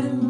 heart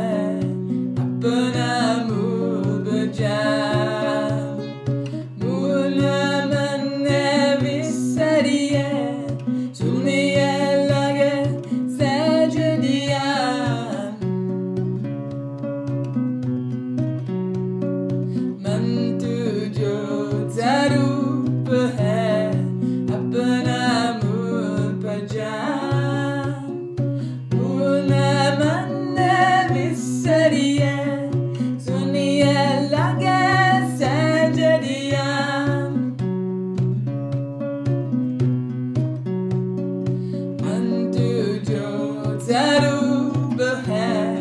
the hand.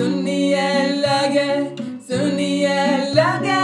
सुनिए लगे सुनिए लगे।